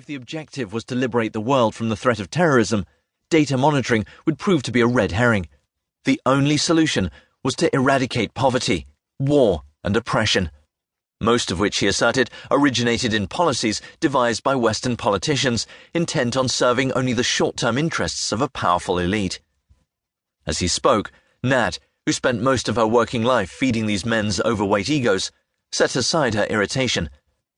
If the objective was to liberate the world from the threat of terrorism, data monitoring would prove to be a red herring. The only solution was to eradicate poverty, war, and oppression, most of which he asserted originated in policies devised by Western politicians intent on serving only the short term interests of a powerful elite. As he spoke, Nat, who spent most of her working life feeding these men's overweight egos, set aside her irritation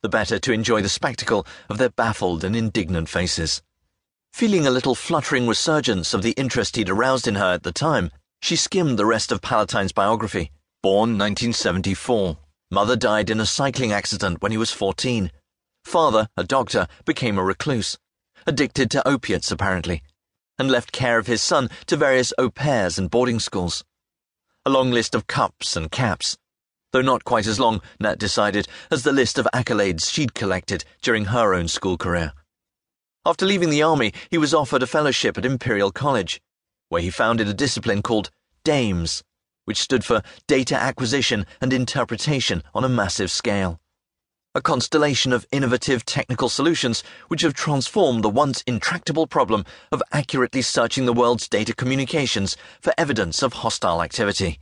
the better to enjoy the spectacle of their baffled and indignant faces. Feeling a little fluttering resurgence of the interest he'd aroused in her at the time, she skimmed the rest of Palatine's biography. Born 1974. Mother died in a cycling accident when he was 14. Father, a doctor, became a recluse. Addicted to opiates, apparently. And left care of his son to various au pairs and boarding schools. A long list of cups and caps though not quite as long, Nat decided, as the list of accolades she'd collected during her own school career. After leaving the army, he was offered a fellowship at Imperial College, where he founded a discipline called DAMES, which stood for Data Acquisition and Interpretation on a Massive Scale. A constellation of innovative technical solutions which have transformed the once intractable problem of accurately searching the world's data communications for evidence of hostile activity.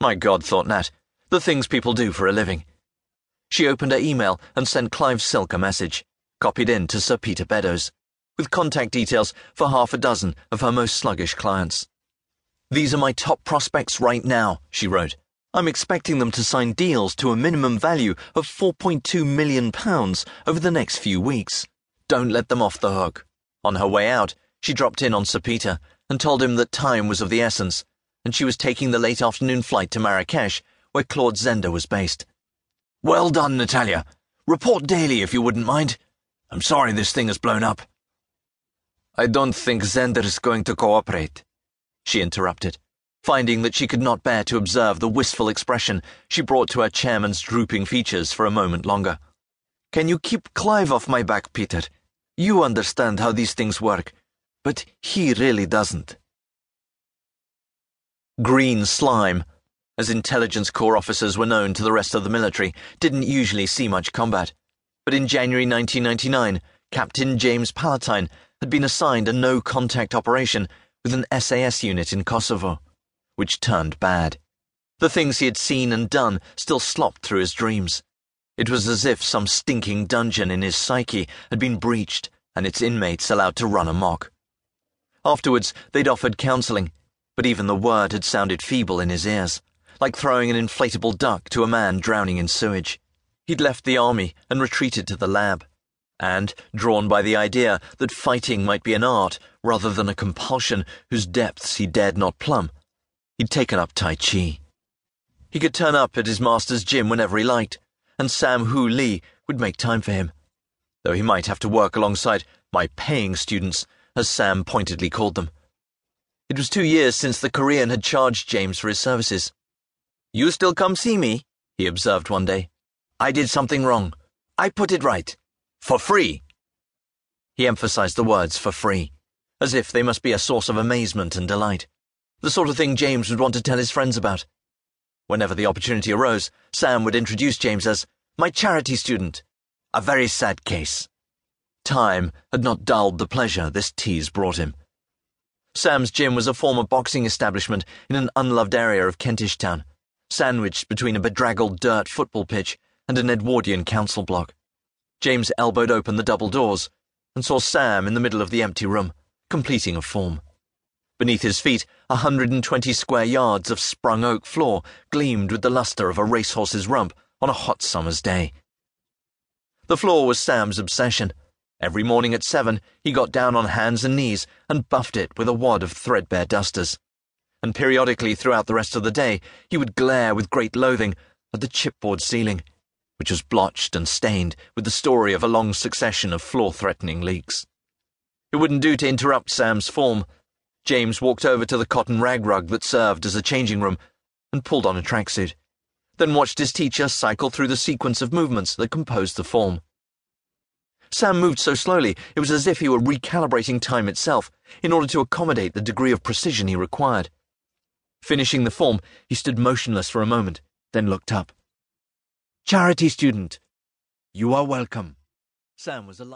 My God, thought Nat, the things people do for a living. She opened her email and sent Clive Silk a message, copied in to Sir Peter Beddoes, with contact details for half a dozen of her most sluggish clients. These are my top prospects right now, she wrote. I'm expecting them to sign deals to a minimum value of £4.2 million over the next few weeks. Don't let them off the hook. On her way out, she dropped in on Sir Peter and told him that time was of the essence, and she was taking the late afternoon flight to Marrakesh where Claude Zender was based. Well done, Natalya. Report daily if you wouldn't mind. I'm sorry this thing has blown up. I don't think Zender is going to cooperate, she interrupted, finding that she could not bear to observe the wistful expression she brought to her chairman's drooping features for a moment longer. Can you keep Clive off my back, Peter? You understand how these things work, but he really doesn't. Green slime as intelligence corps officers were known to the rest of the military, didn't usually see much combat. But in January 1999, Captain James Palatine had been assigned a no contact operation with an SAS unit in Kosovo, which turned bad. The things he had seen and done still slopped through his dreams. It was as if some stinking dungeon in his psyche had been breached and its inmates allowed to run amok. Afterwards, they'd offered counselling, but even the word had sounded feeble in his ears like throwing an inflatable duck to a man drowning in sewage. He'd left the army and retreated to the lab. And, drawn by the idea that fighting might be an art rather than a compulsion whose depths he dared not plumb, he'd taken up Tai Chi. He could turn up at his master's gym whenever he liked, and Sam Hu Lee would make time for him. Though he might have to work alongside my paying students, as Sam pointedly called them. It was two years since the Korean had charged James for his services. You still come see me? he observed one day. I did something wrong. I put it right. For free. He emphasized the words for free, as if they must be a source of amazement and delight, the sort of thing James would want to tell his friends about. Whenever the opportunity arose, Sam would introduce James as my charity student. A very sad case. Time had not dulled the pleasure this tease brought him. Sam's gym was a former boxing establishment in an unloved area of Kentish Town sandwiched between a bedraggled dirt football pitch and an Edwardian council block. James elbowed open the double doors and saw Sam in the middle of the empty room, completing a form. Beneath his feet, a hundred and twenty square yards of sprung oak floor gleamed with the luster of a racehorse's rump on a hot summer's day. The floor was Sam's obsession. Every morning at seven, he got down on hands and knees and buffed it with a wad of threadbare dusters and periodically throughout the rest of the day he would glare with great loathing at the chipboard ceiling, which was blotched and stained with the story of a long succession of floor threatening leaks. It wouldn't do to interrupt Sam's form. James walked over to the cotton rag rug that served as a changing room and pulled on a tracksuit, then watched his teacher cycle through the sequence of movements that composed the form. Sam moved so slowly it was as if he were recalibrating time itself in order to accommodate the degree of precision he required. Finishing the form, he stood motionless for a moment, then looked up. Charity student. You are welcome. Sam was alive.